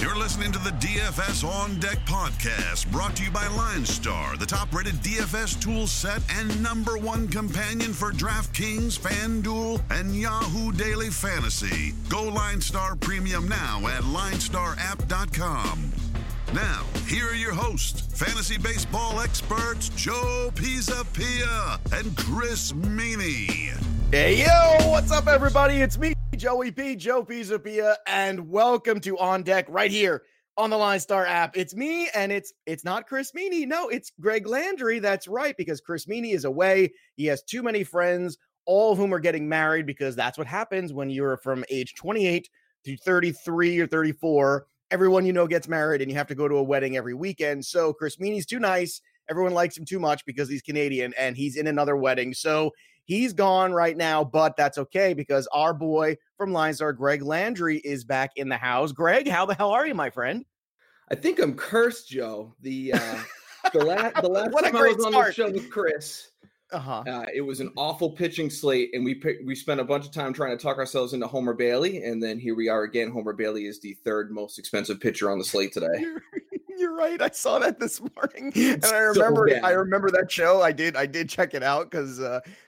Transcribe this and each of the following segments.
You're listening to the DFS On Deck podcast, brought to you by Line Star, the top rated DFS tool set and number one companion for DraftKings, FanDuel, and Yahoo Daily Fantasy. Go Line Star Premium now at linestarapp.com. Now, here are your hosts, fantasy baseball experts Joe Pisapia and Chris Meaney. Hey, yo, what's up, everybody? It's me, Joey P, Joe Pisapia, and welcome to On Deck right here on the Line Star app. It's me, and it's it's not Chris Meaney. No, it's Greg Landry. That's right, because Chris Meaney is away. He has too many friends, all of whom are getting married, because that's what happens when you're from age 28 to 33 or 34 everyone you know gets married and you have to go to a wedding every weekend. So Chris Meaney's too nice. Everyone likes him too much because he's Canadian and he's in another wedding. So he's gone right now, but that's okay because our boy from Line Star, Greg Landry, is back in the house. Greg, how the hell are you, my friend? I think I'm cursed, Joe. The uh the last the last time I was on start. the show with Chris, Uh-huh. uh, it was an awful pitching slate, and we pick, we spent a bunch of time trying to talk ourselves into Homer Bailey, and then here we are again. Homer Bailey is the third most expensive pitcher on the slate today. You're, right. I saw that this morning, and I So remember. I remember that show. I did. I did check it out because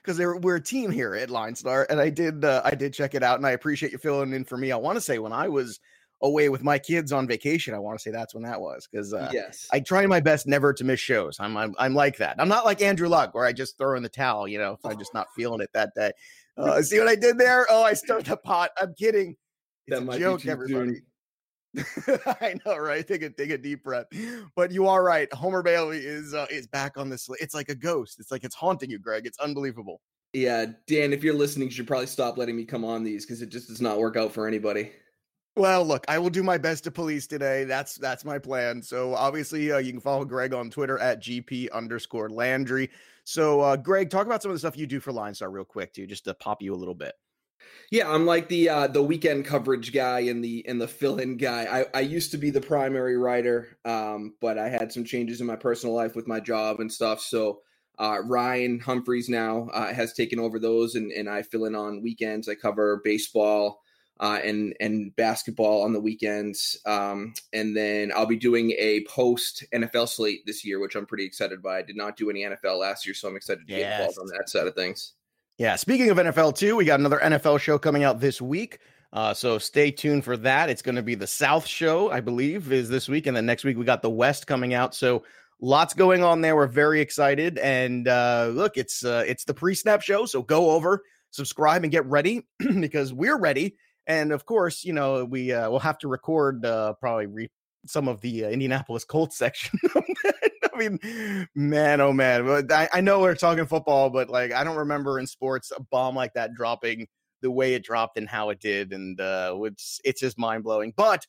because we're a team here at Line Star, and I did. Uh, I did check it out, and I appreciate you filling in for me. I want to say when I was away with my kids on vacation, I want to say that's when that was because uh, yes, I try my best never to miss shows. I'm, I'm I'm like that. I'm not like Andrew Luck where I just throw in the towel. You know, if I'm just not feeling it that day. Uh, see what I did there? Oh, I stirred the pot. I'm kidding. It's That a might be joke, too everybody. I know, right? Take a take a deep breath. But you are right. Homer Bailey is uh, is back on this. It's like a ghost. It's like it's haunting you, Greg. It's unbelievable. yeah, Dan. If you're listening, you should probably stop letting me come on these because it just does not work out for anybody. Well, look, I will do my best to police today. That's that's my plan. So obviously, uh, you can follow Greg on Twitter at gp underscore Landry. So, uh, Greg, talk about some of the stuff you do for Line Star real quick, too, just to pop you a little bit. Yeah, I'm like the uh, the weekend coverage guy and the and the fill in guy. I, I used to be the primary writer, um, but I had some changes in my personal life with my job and stuff. So uh, Ryan Humphreys now uh, has taken over those, and, and I fill in on weekends. I cover baseball uh, and and basketball on the weekends, um, and then I'll be doing a post NFL slate this year, which I'm pretty excited by. I did not do any NFL last year, so I'm excited to get involved on that side of things. Yeah, speaking of NFL too, we got another NFL show coming out this week. Uh, so stay tuned for that. It's going to be the South show, I believe, is this week, and then next week we got the West coming out. So lots going on there. We're very excited, and uh, look, it's uh, it's the pre-snap show. So go over, subscribe, and get ready because we're ready. And of course, you know we uh, will have to record uh, probably re- some of the uh, Indianapolis Colts section. Mean, man, oh man. I, I know we're talking football, but like I don't remember in sports a bomb like that dropping the way it dropped and how it did, and uh, it's it's just mind blowing. But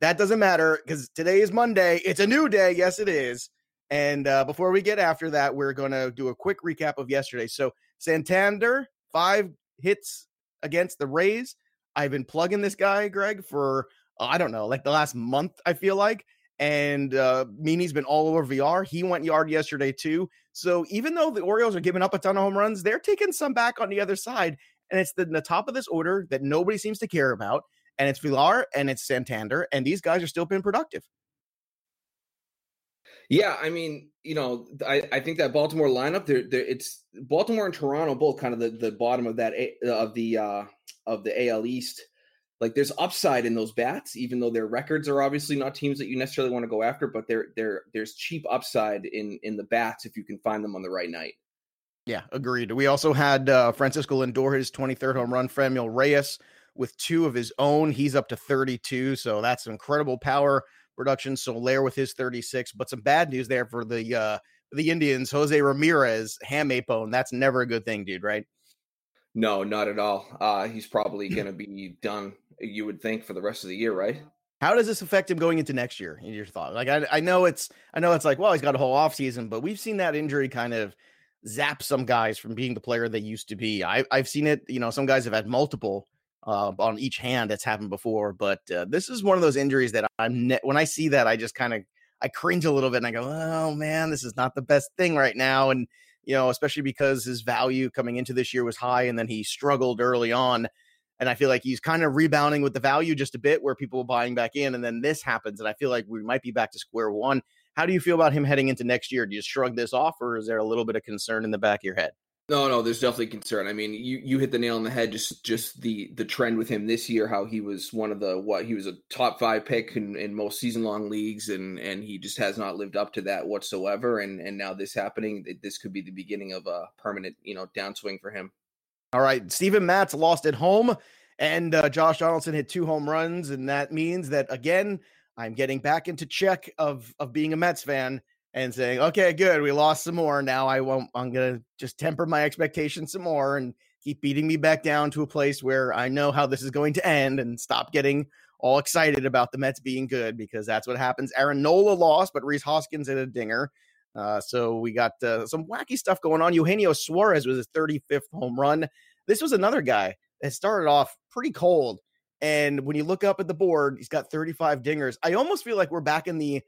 that doesn't matter because today is Monday. It's a new day. Yes, it is. And uh, before we get after that, we're going to do a quick recap of yesterday. So Santander five hits against the Rays. I've been plugging this guy, Greg, for I don't know, like the last month. I feel like and uh Meaney's been all over Villar. He went yard yesterday too. So even though the Orioles are giving up a ton of home runs, they're taking some back on the other side. And it's the, the top of this order that nobody seems to care about. And it's Villar and it's Santander, and these guys are still being productive. Yeah, I mean, you know, I, I think that Baltimore lineup, there, it's Baltimore and Toronto both kind of the, the bottom of that of the uh, of the AL East. Like, there's upside in those bats, even though their records are obviously not teams that you necessarily want to go after. But there, there, there's cheap upside in in the bats if you can find them on the right night. Yeah, agreed. We also had uh, Francisco Lindor his 23rd home run. Franmil Reyes with two of his own. He's up to 32, so that's incredible power production. Soler with his 36, but some bad news there for the uh, the Indians. Jose Ramirez hamate bone. That's never a good thing, dude. Right? No, not at all. Uh, he's probably going to be done. You would think for the rest of the year, right? How does this affect him going into next year? In your thought, like I, I know it's I know it's like well he's got a whole off season, but we've seen that injury kind of zap some guys from being the player they used to be. I, I've seen it. You know, some guys have had multiple uh, on each hand. That's happened before, but uh, this is one of those injuries that I'm ne- when I see that I just kind of I cringe a little bit and I go, oh man, this is not the best thing right now. And you know, especially because his value coming into this year was high, and then he struggled early on. And I feel like he's kind of rebounding with the value just a bit where people are buying back in. And then this happens. And I feel like we might be back to square one. How do you feel about him heading into next year? Do you shrug this off or is there a little bit of concern in the back of your head? No, no, there's definitely concern. I mean, you you hit the nail on the head. Just just the the trend with him this year, how he was one of the what he was a top five pick in, in most season long leagues, and and he just has not lived up to that whatsoever. And and now this happening, this could be the beginning of a permanent you know downswing for him. All right, Stephen Matz lost at home, and uh, Josh Donaldson hit two home runs, and that means that again, I'm getting back into check of of being a Mets fan and saying, okay, good, we lost some more. Now I won't, I'm going to just temper my expectations some more and keep beating me back down to a place where I know how this is going to end and stop getting all excited about the Mets being good because that's what happens. Aaron Nola lost, but Rhys Hoskins hit a dinger. Uh, so we got uh, some wacky stuff going on. Eugenio Suarez was his 35th home run. This was another guy that started off pretty cold. And when you look up at the board, he's got 35 dingers. I almost feel like we're back in the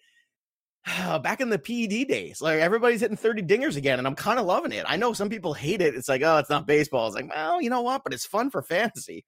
back in the PED days. Like everybody's hitting 30 dingers again, and I'm kind of loving it. I know some people hate it. It's like, oh, it's not baseball. It's like, well, you know what? But it's fun for fantasy.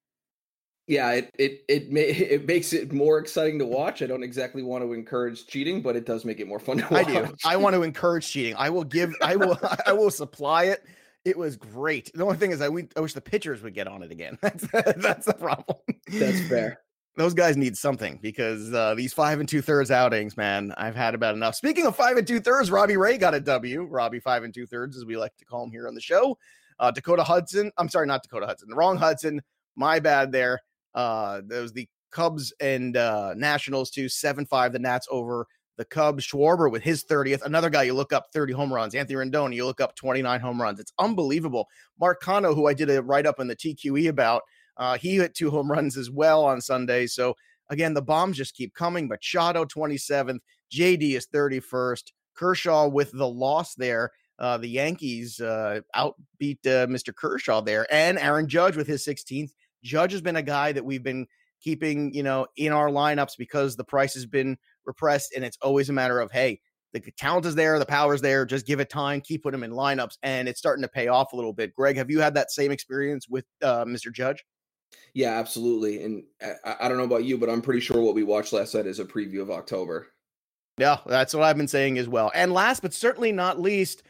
Yeah, it it it, may, it makes it more exciting to watch. I don't exactly want to encourage cheating, but it does make it more fun to watch. I do. I want to encourage cheating. I will give. I will. I will supply it. It was great. The only thing is, I, we, I wish the pitchers would get on it again. That's that's the problem. That's fair those guys need something because uh, these five and two thirds outings, man, I've had about enough. Speaking of five and two thirds, Robbie Ray got a W. Robbie five and two thirds, as we like to call him here on the show. Uh, Dakota Hudson, I'm sorry, not Dakota Hudson, the wrong Hudson. My bad there. Uh, was the Cubs and uh, Nationals to seven five. The Nats over the Cubs. Schwarber with his 30th. Another guy you look up 30 home runs. Anthony Rendon, you look up 29 home runs. It's unbelievable. Mark Canha, who I did a write up in the TQE about uh, he hit two home runs as well on Sunday. So again, the bombs just keep coming. Machado 27th, JD is 31st. Kershaw with the loss there. Uh, the Yankees uh, outbeat uh, Mr. Kershaw there, and Aaron Judge with his 16th. Judge has been a guy that we've been keeping, you know, in our lineups because the price has been repressed, and it's always a matter of hey, the talent is there, the power is there. Just give it time, keep putting him in lineups, and it's starting to pay off a little bit. Greg, have you had that same experience with uh, Mr. Judge? Yeah, absolutely. And I, I, don't know about you, but I'm pretty sure what we watched last night is a preview of October. Yeah, that's what I've been saying as well. And last but certainly not least,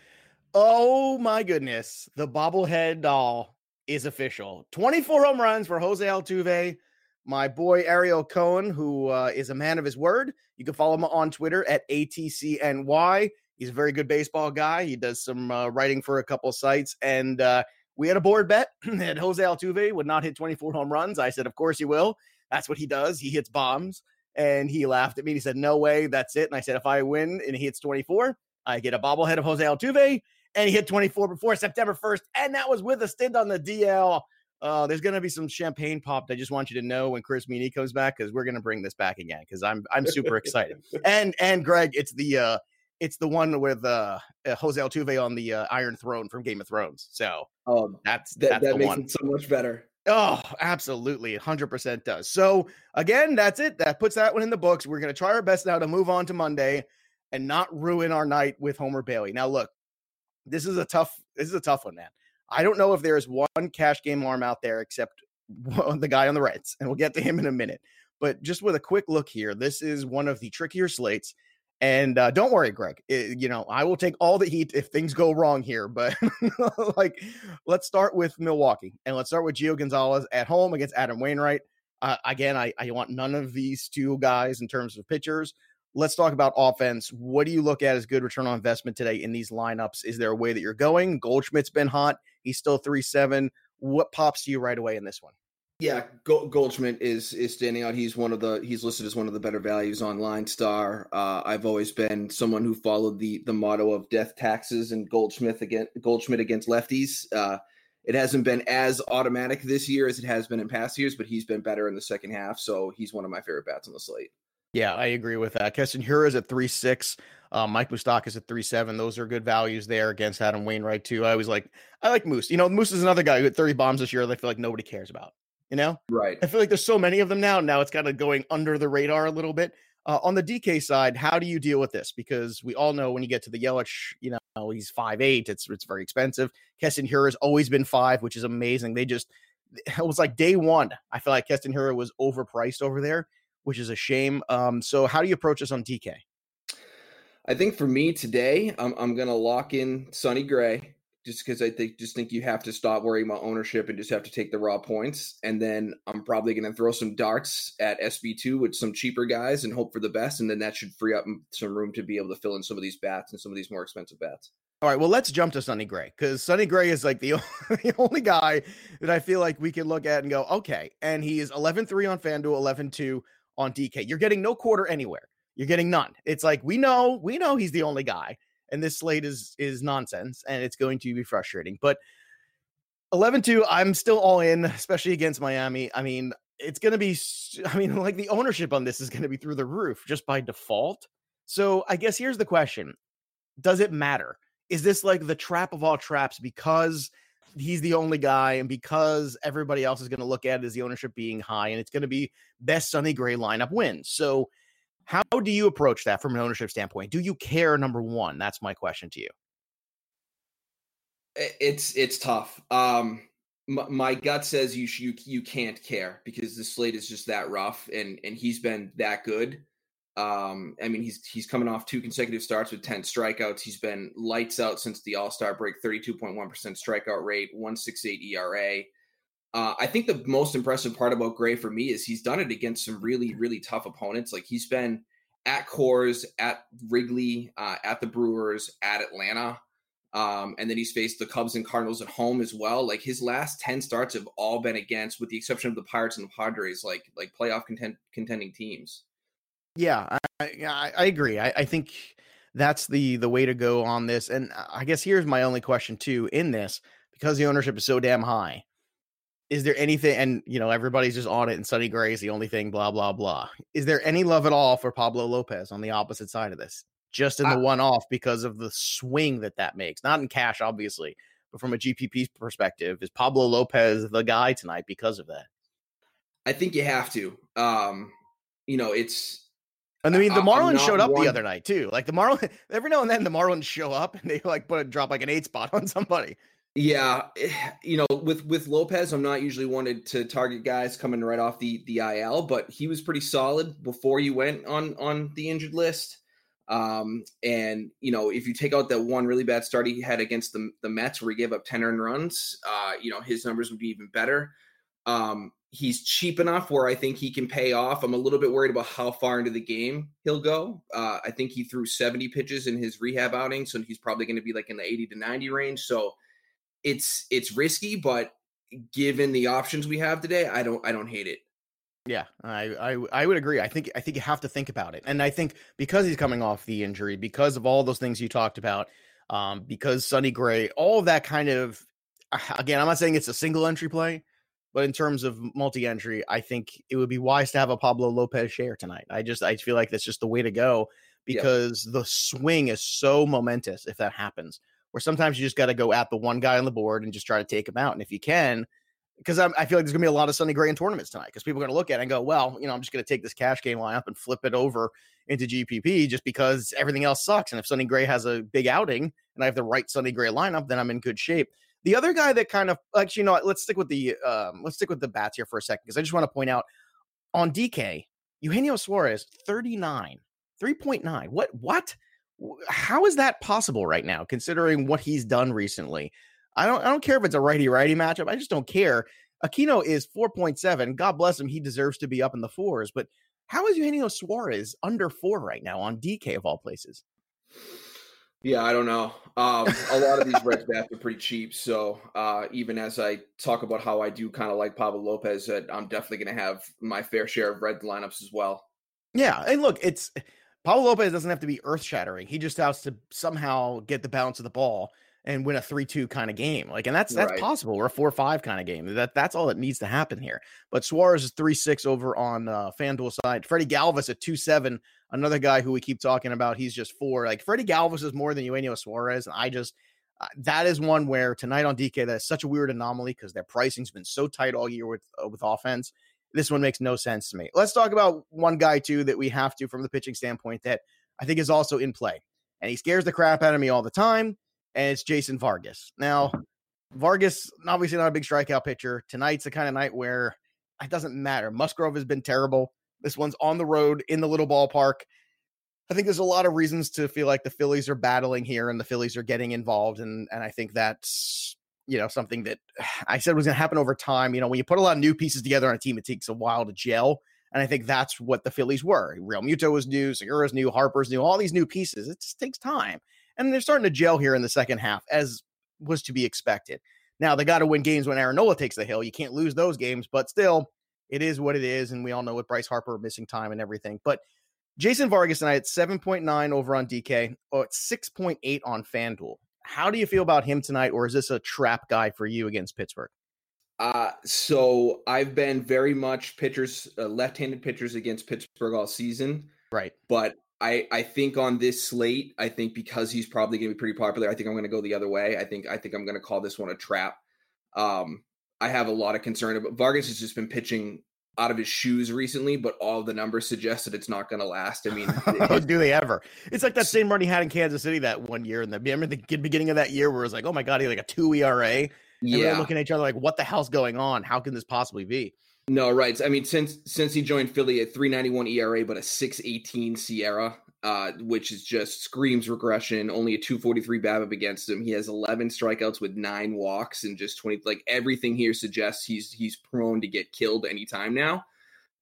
oh my goodness, the bobblehead doll is official. 24 home runs for Jose Altuve. My boy Ariel Cohen, who uh, is a man of his word. You can follow him on Twitter at ATCNY. He's a very good baseball guy. He does some uh, writing for a couple sites, and uh, we had a board bet that Jose Altuve would not hit 24 home runs. I said, Of course he will. That's what he does. He hits bombs. And he laughed at me. He said, No way. That's it. And I said, If I win and he hits 24, I get a bobblehead of Jose Altuve. And he hit 24 before September 1st. And that was with a stint on the DL. Uh, there's going to be some champagne popped. I just want you to know when Chris Meaney comes back because we're going to bring this back again because I'm I'm super excited. and and Greg, it's the uh, it's the one with uh, uh, Jose Altuve on the uh, Iron Throne from Game of Thrones. So oh, that's that, that's that makes one. it so much better. Oh, absolutely, hundred percent does. So again, that's it. That puts that one in the books. We're gonna try our best now to move on to Monday and not ruin our night with Homer Bailey. Now, look, this is a tough. This is a tough one, man. I don't know if there is one cash game arm out there except the guy on the Reds, and we'll get to him in a minute. But just with a quick look here, this is one of the trickier slates. And uh, don't worry, Greg. It, you know, I will take all the heat if things go wrong here. But like, let's start with Milwaukee and let's start with Gio Gonzalez at home against Adam Wainwright. Uh, again, I, I want none of these two guys in terms of pitchers. Let's talk about offense. What do you look at as good return on investment today in these lineups? Is there a way that you're going? Goldschmidt's been hot. He's still 3 7. What pops to you right away in this one? Yeah, Goldschmidt is is standing out. He's one of the he's listed as one of the better values on Line Star. Uh, I've always been someone who followed the the motto of death taxes and Goldschmidt against Goldschmidt against lefties. Uh, it hasn't been as automatic this year as it has been in past years, but he's been better in the second half. So he's one of my favorite bats on the slate. Yeah, I agree with that. Keston Hiura is at three six. Um, Mike Moustakas at three seven. Those are good values there against Adam Wainwright too. I always like I like Moose. You know, Moose is another guy who had 30 bombs this year. That I feel like nobody cares about you know? Right. I feel like there's so many of them now. Now it's kind of going under the radar a little bit. Uh, on the DK side, how do you deal with this? Because we all know when you get to the Yelich, you know, he's five eight. It's it's very expensive. Keston Hiura has always been five, which is amazing. They just it was like day one. I feel like Keston Hiura was overpriced over there, which is a shame. Um, so how do you approach this on DK? I think for me today, I'm I'm gonna lock in Sonny Gray just because I think just think you have to stop worrying about ownership and just have to take the raw points. And then I'm probably going to throw some darts at SP2 with some cheaper guys and hope for the best. And then that should free up some room to be able to fill in some of these bats and some of these more expensive bats. All right, well, let's jump to Sonny Gray because Sonny Gray is like the, the only guy that I feel like we can look at and go, okay. And he is 11 3 on FanDuel, 11 2 on DK. You're getting no quarter anywhere. You're getting none. It's like we know, we know he's the only guy and this slate is is nonsense and it's going to be frustrating. But 11-2, I'm still all in, especially against Miami. I mean, it's going to be I mean, like the ownership on this is going to be through the roof just by default. So, I guess here's the question. Does it matter? Is this like the trap of all traps because he's the only guy and because everybody else is going to look at it as the ownership being high and it's going to be best Sonny Gray lineup wins. So how do you approach that from an ownership standpoint? Do you care? Number one, that's my question to you. It's it's tough. Um, my, my gut says you you you can't care because the slate is just that rough, and and he's been that good. Um, I mean, he's he's coming off two consecutive starts with ten strikeouts. He's been lights out since the All Star break. Thirty two point one percent strikeout rate, one six eight ERA. Uh, I think the most impressive part about Gray for me is he's done it against some really, really tough opponents. Like he's been at Coors, at Wrigley, uh, at the Brewers, at Atlanta. Um, and then he's faced the Cubs and Cardinals at home as well. Like his last 10 starts have all been against, with the exception of the Pirates and the Padres, like like playoff content, contending teams. Yeah, I, I, I agree. I, I think that's the the way to go on this. And I guess here's my only question too in this because the ownership is so damn high is there anything and you know everybody's just on it and Sonny Gray is the only thing blah blah blah is there any love at all for Pablo Lopez on the opposite side of this just in the one off because of the swing that that makes not in cash obviously but from a GPP perspective is Pablo Lopez the guy tonight because of that I think you have to um you know it's and I mean, the Marlins showed up one... the other night too. Like the Marlins, every now and then the Marlins show up and they like put a drop like an eight spot on somebody. Yeah, eh, you know, with with Lopez, I'm not usually wanted to target guys coming right off the the IL, but he was pretty solid before you went on on the injured list. Um, and you know, if you take out that one really bad start he had against the the Mets where he gave up 10 earned runs, uh, you know, his numbers would be even better. Um, he's cheap enough where I think he can pay off. I'm a little bit worried about how far into the game he'll go. Uh, I think he threw 70 pitches in his rehab outing, so he's probably going to be like in the 80 to 90 range. So it's it's risky, but given the options we have today, I don't I don't hate it. Yeah, I, I I would agree. I think I think you have to think about it, and I think because he's coming off the injury, because of all those things you talked about, um, because Sonny Gray, all of that kind of, again, I'm not saying it's a single entry play, but in terms of multi entry, I think it would be wise to have a Pablo Lopez share tonight. I just I feel like that's just the way to go because the swing is so momentous if that happens where sometimes you just got to go at the one guy on the board and just try to take him out. And if you can, because I feel like there's going to be a lot of Sonny Gray in tournaments tonight because people are going to look at it and go, well, you know, I'm just going to take this cash game lineup and flip it over into GPP just because everything else sucks. And if Sonny Gray has a big outing and I have the right Sonny Gray lineup, then I'm in good shape. The other guy that kind of actually, you know, let's stick with the um, let's stick with the bats here for a second because I just want to point out on DK, Eugenio Suarez, 39, 3.9. What what? How is that possible right now, considering what he's done recently? I don't I don't care if it's a righty righty matchup. I just don't care. Aquino is 4.7. God bless him. He deserves to be up in the fours. But how is Eugenio Suarez under four right now on DK of all places? Yeah, I don't know. Um, a lot of these red bats are pretty cheap. So uh, even as I talk about how I do kind of like Pablo Lopez, I'm definitely going to have my fair share of red lineups as well. Yeah, and look, it's Pablo Lopez doesn't have to be earth shattering. He just has to somehow get the balance of the ball and win a 3-2 kind of game. Like, and that's that's right. possible. Or a 4-5 kind of game. That that's all that needs to happen here. But Suarez is 3-6 over on uh FanDuel side. Freddie Galvis at 2-7. Another guy who we keep talking about. He's just four. Like Freddie Galvis is more than Eugenio Suarez. And I just uh, that is one where tonight on DK that is such a weird anomaly because their pricing's been so tight all year with uh, with offense this one makes no sense to me. Let's talk about one guy too that we have to from the pitching standpoint that I think is also in play. And he scares the crap out of me all the time. And it's Jason Vargas. Now, Vargas, obviously not a big strikeout pitcher. Tonight's the kind of night where it doesn't matter. Musgrove has been terrible. This one's on the road in the little ballpark. I think there's a lot of reasons to feel like the Phillies are battling here and the Phillies are getting involved. And and I think that's you know something that I said was going to happen over time. You know, when you put a lot of new pieces together on a team, it takes a while to gel. And I think that's what the Phillies were. Real Realmuto was new, Segura's new, Harper's new, all these new pieces. It just takes time. And they're starting to gel here in the second half, as was to be expected. Now they got to win games when Aaron Nola takes the hill. You can't lose those games, but still, it is what it is. And we all know with Bryce Harper missing time and everything. But Jason Vargas tonight at 7.9 over on DK, oh, it's 6.8 on FanDuel. How do you feel about him tonight, or is this a trap guy for you against Pittsburgh? Uh, so I've been very much pitchers, uh, left-handed pitchers against Pittsburgh all season. Right. But I, I think on this slate, I think because he's probably going to be pretty popular, I think I'm going to go the other way. I think I think I'm going to call this one a trap. Um, I have a lot of concern about Vargas has just been pitching out of his shoes recently, but all the numbers suggest that it's not going to last. I mean, oh, do they ever? It's like that same run he had in Kansas City that one year. And the remember the beginning of that year where it was like, oh my god, he had like a two ERA. Yeah, and looking at each other like, what the hell's going on? How can this possibly be? No, right. I mean, since since he joined Philly at 391 ERA, but a 618 SIERA, uh, which is just screams regression. Only a 243 BABIP against him. He has 11 strikeouts with nine walks and just 20. Like everything here suggests he's he's prone to get killed anytime now.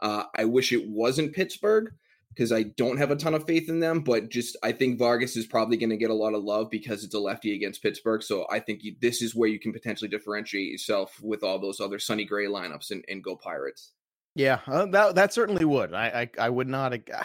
Uh, I wish it wasn't Pittsburgh because I don't have a ton of faith in them, but just I think Vargas is probably going to get a lot of love because it's a lefty against Pittsburgh. So I think you, this is where you can potentially differentiate yourself with all those other Sonny Gray lineups and, and go Pirates. Yeah, uh, that that certainly would. I I, I would not. Uh,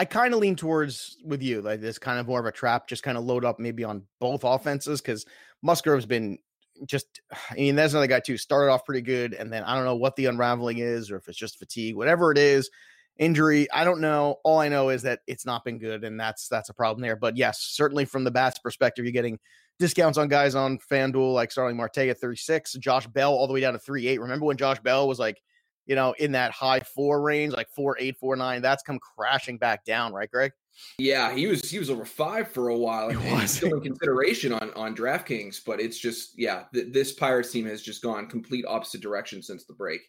I kind of lean towards with you like this kind of more of a trap, just kind of load up maybe on both offenses because Musgrove's been just. I mean, there's another guy too. Started off pretty good, and then I don't know what the unraveling is, or if it's just fatigue, whatever it is injury. I don't know. All I know is that it's not been good, and that's that's a problem there. But yes, certainly from the bats perspective, you're getting discounts on guys on FanDuel like Starling Marte at 36, Josh Bell all the way down to 38. Remember when Josh Bell was like, you know, in that high four range, like four eight, four nine. That's come crashing back down, right, Greg? Yeah, he was he was over five for a while, and, still in consideration on on DraftKings. But it's just yeah, th- this Pirates team has just gone complete opposite direction since the break.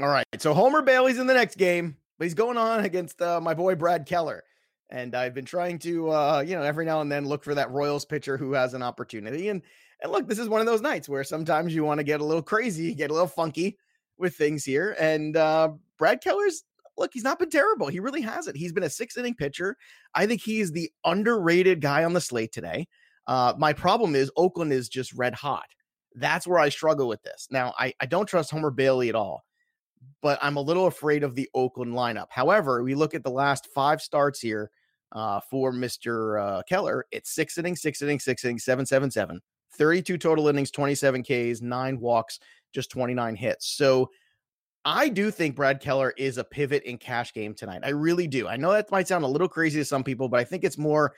All right, so Homer Bailey's in the next game but he's going on against uh, my boy Brad Keller. And I've been trying to, uh, you know, every now and then look for that Royals pitcher who has an opportunity. And and look, this is one of those nights where sometimes you want to get a little crazy, get a little funky with things here. And uh, Brad Keller's look, he's not been terrible. He really hasn't. He's been a six inning pitcher. I think he's the underrated guy on the slate today. Uh, my problem is Oakland is just red hot. That's where I struggle with this. Now, I, I don't trust Homer Bailey at all but I'm a little afraid of the Oakland lineup. However, we look at the last five starts here uh, for Mr. Uh, Keller. It's six innings, six innings, six innings, seven, seven, seven. 32 total innings, 27 Ks, nine walks, just 29 hits. So I do think Brad Keller is a pivot in cash game tonight. I really do. I know that might sound a little crazy to some people, but I think it's more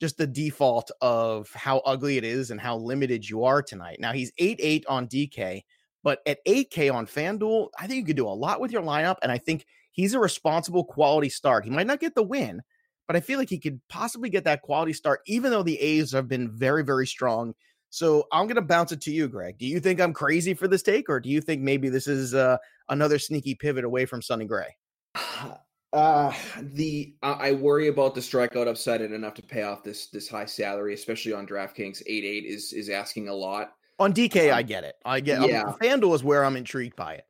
just the default of how ugly it is and how limited you are tonight. Now he's 8 8 on DK. But at 8K on FanDuel, I think you could do a lot with your lineup. And I think he's a responsible quality start. He might not get the win, but I feel like he could possibly get that quality start, even though the A's have been very, very strong. So I'm going to bounce it to you, Greg. Do you think I'm crazy for this take, or do you think maybe this is uh, another sneaky pivot away from Sonny Gray? Uh, the I worry about the strikeout upside and enough to pay off this this high salary, especially on DraftKings. Eight eight is is asking a lot. On DK, um, I get it. I get. Yeah. Um, FanDuel is where I'm intrigued by it.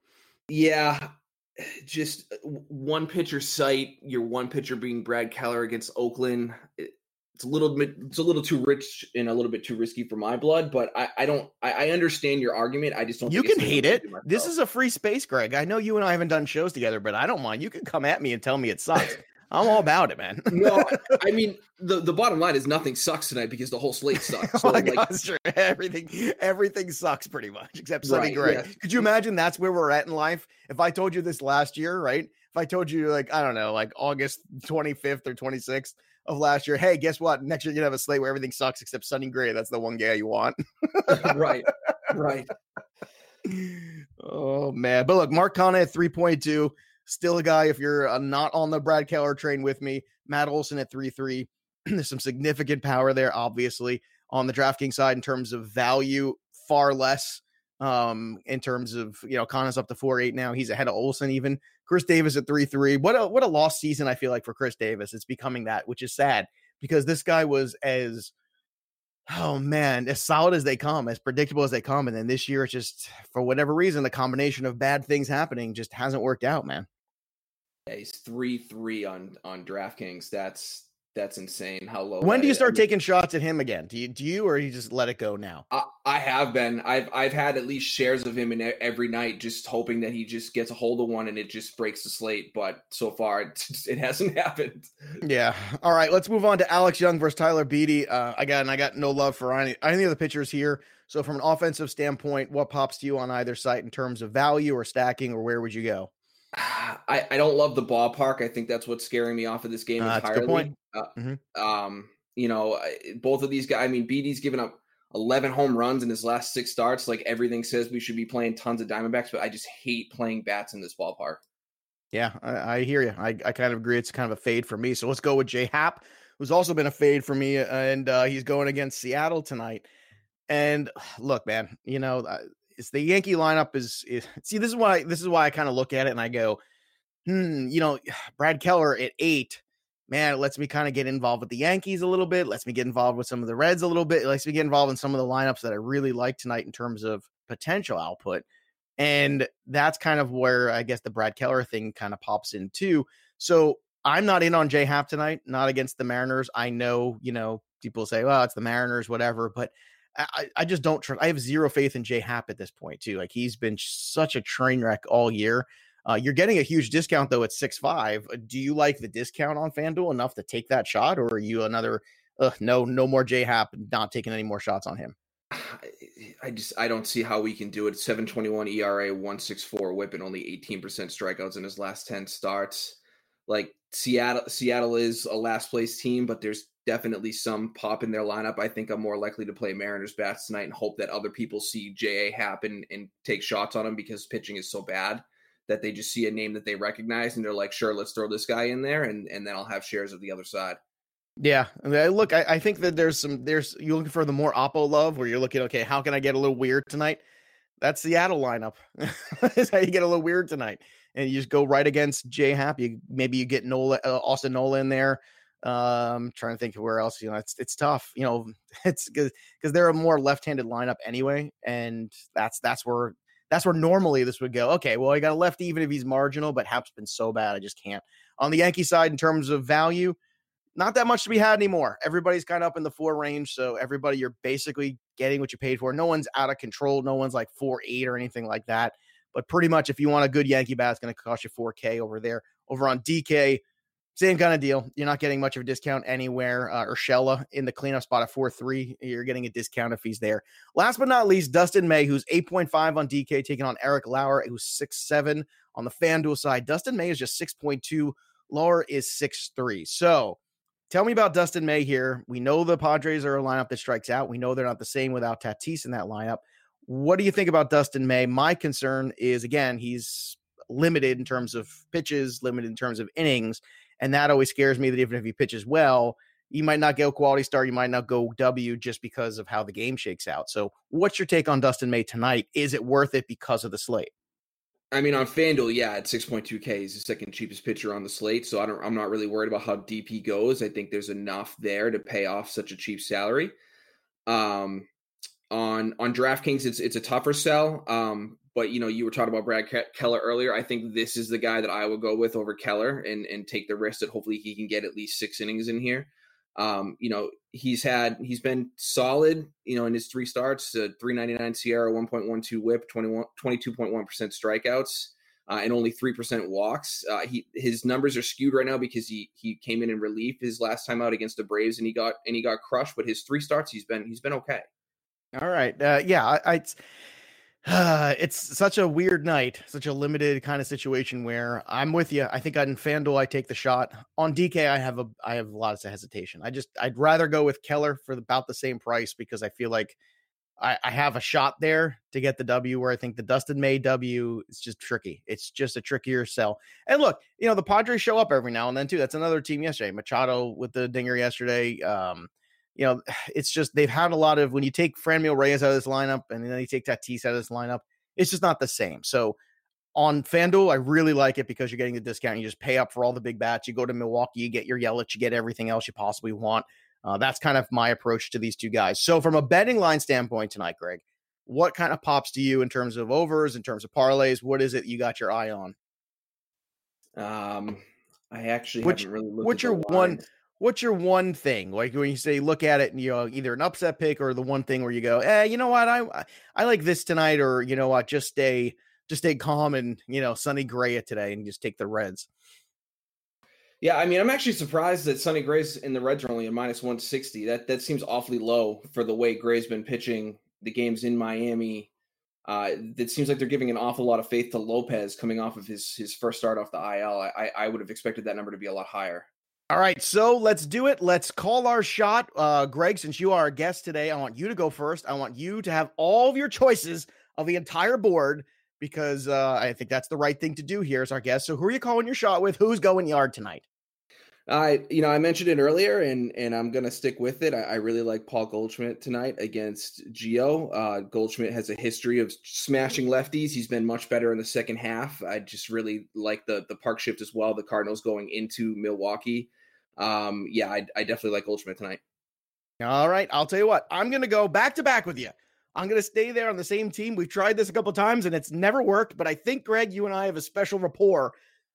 Yeah, just uh, one pitcher site. Your one pitcher being Brad Keller against Oakland. It's a little bit. It's a little too rich and a little bit too risky for my blood. But I, I don't. I, I understand your argument. I just don't. You can hate it. This is a free space, Greg. I know you and I haven't done shows together, but I don't mind. You can come at me and tell me it sucks. I'm all about it, man. no, I mean the, the bottom line is nothing sucks tonight because the whole slate sucks. So, oh like, God, sure. Everything everything sucks pretty much except Sonny right, Gray. Yeah. Could you imagine that's where we're at in life? If I told you this last year, right? If I told you like I don't know, like August 25th or 26th of last year, hey, guess what? Next year you're gonna have a slate where everything sucks except Sonny Gray. That's the one guy you want. right, right. Oh man, but look, Mark Canha at 3.2 Still a guy, if you're uh, not on the Brad Keller train with me, Matt Olson at 3 3. There's some significant power there, obviously, on the DraftKings side in terms of value. far less um in terms of you know Canha's up to four eight now. He's ahead of Olson even. Chris Davis at three three. What a what a lost season I feel like for Chris Davis. It's becoming that, which is sad because this guy was as oh man, as solid as they come, as predictable as they come. And then this year, it's just for whatever reason, the combination of bad things happening just hasn't worked out, man. Yeah, he's three three on on DraftKings. That's that's insane. How low? When do you start taking shots at him again? Do you do you or you just let it go now? I, I have been. I've I've had at least shares of him in every night, just hoping that he just gets a hold of one and it just breaks the slate. But so far, it, it hasn't happened. Yeah. All right. Let's move on to Alex Young versus Tyler Beede. Uh, again, I got no love for any any of the pitchers here. So, from an offensive standpoint, what pops to you on either site in terms of value or stacking, or where would you go? I, I don't love the ballpark. I think that's what's scaring me off of this game Uh, that's a good entirely. Uh, Mhm. Um, you know, both of these guys. I mean, Beede's given up 11 home runs in his last six starts. Like everything says, we should be playing tons of Diamondbacks, but I just hate playing bats in this ballpark. Yeah, I, I hear you. I, I kind of agree. It's kind of a fade for me. So let's go with Jay Happ, who's also been a fade for me, and uh, he's going against Seattle tonight. And look, man, you know, it's the Yankee lineup is, is see. This is why this is why I kind of look at it and I go, hmm, you know, Brad Keller at eight, man, it lets me kind of get involved with the Yankees a little bit, lets me get involved with some of the Reds a little bit, it lets me get involved in some of the lineups that I really like tonight in terms of potential output. And that's kind of where I guess the Brad Keller thing kind of pops in too. So I'm not in on J Happ tonight, not against the Mariners. I know, you know, people say, well, it's the Mariners, whatever, but I, I just don't trust. I have zero faith in J Happ at this point, too. Like he's been such a train wreck all year. Uh, you're getting a huge discount though at six five. Do you like the discount on FanDuel enough to take that shot, or are you another? Uh, no, no more J Happ. Not taking any more shots on him. I just I don't see how we can do it. 721 ERA, 164 whip, and only 18% strikeouts in his last 10 starts. Like Seattle Seattle is a last place team, but there's definitely some pop in their lineup. I think I'm more likely to play Mariners bats tonight and hope that other people see JA happen and take shots on him because pitching is so bad that they just see a name that they recognize and they're like, sure, let's throw this guy in there and, and then I'll have shares of the other side. Yeah, look, I, I think that there's some there's you're looking for the more Oppo love where you're looking, okay, how can I get a little weird tonight? That's Seattle lineup. That's how you get a little weird tonight, and you just go right against J Happ. You maybe you get Nola, uh, Austin Nola in there. Um, trying to think of where else. You know, it's it's tough. You know, it's because they're a more left-handed lineup anyway, and that's that's where that's where normally this would go. Okay, well, I got a left even if he's marginal, but Happ's been so bad, I just can't. On the Yankee side, in terms of value, not that much to be had anymore. Everybody's kind of up in the four range. So everybody, you're basically getting what you paid for. No one's out of control. No one's like four eight or anything like that. But pretty much, if you want a good Yankee bat, it's going to cost you 4K over there. Over on DK, same kind of deal. You're not getting much of a discount anywhere. Uh, Urshela in the cleanup spot at 4 3. You're getting a discount if he's there. Last but not least, Dustin May, who's 8.5 on DK, taking on Eric Lauer, who's 6'7 on the FanDuel side. Dustin May is just 6.2. Lauer is 6'3. So, Tell me about Dustin May here. We know the Padres are a lineup that strikes out. We know they're not the same without Tatis in that lineup. What do you think about Dustin May? My concern is again, he's limited in terms of pitches, limited in terms of innings, and that always scares me that even if he pitches well, you might not go quality start, you might not go W just because of how the game shakes out. So, what's your take on Dustin May tonight? Is it worth it because of the slate? I mean, on FanDuel, yeah, at 6.2K, he's the second cheapest pitcher on the slate. So I don't, I'm not really worried about how deep he goes. I think there's enough there to pay off such a cheap salary. Um, on on DraftKings, it's it's a tougher sell. Um, but you know, you were talking about Brad Ke- Keller earlier. I think this is the guy that I would go with over Keller and and take the risk that hopefully he can get at least six innings in here. Um, you know, he's had he's been solid, you know, in his three starts, uh, 399 SIERA, 1.12 whip, 21 22.1% strikeouts, uh, and only 3% walks. Uh, he his numbers are skewed right now because he he came in in relief his last time out against the Braves and he got and he got crushed, but his three starts he's been he's been okay. All right. Uh, yeah, I, I it's, uh, it's such a weird night, such a limited kind of situation where I'm with you. I think on FanDuel I take the shot. On DK I have a I have a lot of hesitation. I just I'd rather go with Keller for about the same price because I feel like I, I have a shot there to get the W where I think the Dustin May W is just tricky. It's just a trickier sell. And look, you know, the Padres show up every now and then too. That's another team yesterday. Machado with the dinger yesterday. Um, you know, it's just they've had a lot of when you take Franmil Reyes out of this lineup and then you take Tatis out of this lineup, it's just not the same. So on FanDuel, I really like it because you're getting the discount. You just pay up for all the big bats. You go to Milwaukee, you get your Yelich, you get everything else you possibly want. Uh, that's kind of my approach to these two guys. So from a betting line standpoint tonight, Greg, what kind of pops to you in terms of overs, in terms of parlays? What is it you got your eye on? Um, I actually which, really looked. what's your one what's your one thing like when you say look at it and you know either an upset pick or the one thing where you go eh you know what i i like this tonight or you know what just stay just stay calm and you know Sonny Gray today and just take the Reds. Yeah, I mean, I'm actually surprised that Sonny Gray's in the Reds are only a minus 160. That that seems awfully low for the way Gray's been pitching the games in Miami. Uh, it seems like they're giving an awful lot of faith to Lopez coming off of his his first start off the IL. I, I would have expected that number to be a lot higher. All right, so let's do it. Let's call our shot. Uh, Greg, since you are our guest today, I want you to go first. I want you to have all of your choices of the entire board because uh, I think that's the right thing to do here as our guest. So, who are you calling your shot with? Who's going yard tonight? I, you know, I mentioned it earlier, and and I'm gonna stick with it. I, I really like Paul Goldschmidt tonight against Gio. Uh, Goldschmidt has a history of smashing lefties. He's been much better in the second half. I just really like the the park shift as well. The Cardinals going into Milwaukee. Um, yeah, I, I definitely like Goldschmidt tonight. All right, I'll tell you what. I'm gonna go back to back with you. I'm going to stay there on the same team. We've tried this a couple times and it's never worked, but I think, Greg, you and I have a special rapport.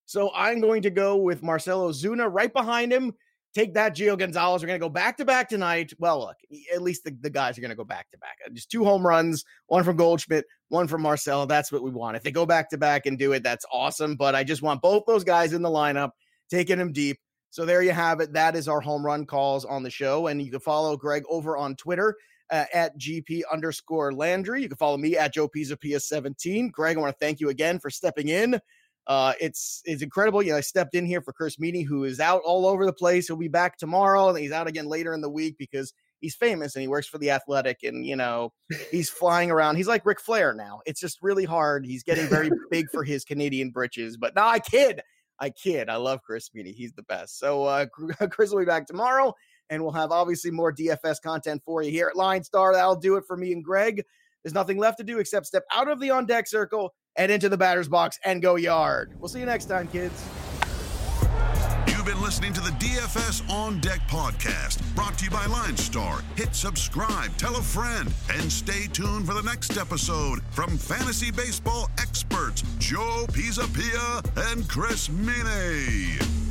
So I'm going to go with Marcell Ozuna right behind him. Take that, Gio Gonzalez. We're going to go back to back tonight. Well, look, at least the, the guys are going to go back to back. Just two home runs, one from Goldschmidt, one from Marcell. That's what we want. If they go back to back and do it, that's awesome. But I just want both those guys in the lineup, taking them deep. So there you have it. That is our home run calls on the show. And you can follow Greg over on Twitter uh, at GP underscore Landry. You can follow me at Joe Pisapia 17. Greg, I want to thank you again for stepping in. Uh, it's it's incredible. You know, I stepped in here for Chris Meaney, who is out all over the place. He'll be back tomorrow, and he's out again later in the week because he's famous and he works for the Athletic, and you know he's flying around. He's like Ric Flair now. It's just really hard. He's getting very big for his Canadian britches. But no, I kid. I kid. I love Chris Meaney. He's the best. So uh, Chris will be back tomorrow and we'll have obviously more DFS content for you here at Line Star. That'll do it for me and Greg. There's nothing left to do except step out of the on deck circle and into the batter's box and go yard. We'll see you next time, kids. You've been listening to the DFS On Deck podcast, brought to you by Line Star. Hit subscribe, tell a friend, and stay tuned for the next episode from fantasy baseball experts Joe Pisapia and Chris Meaney.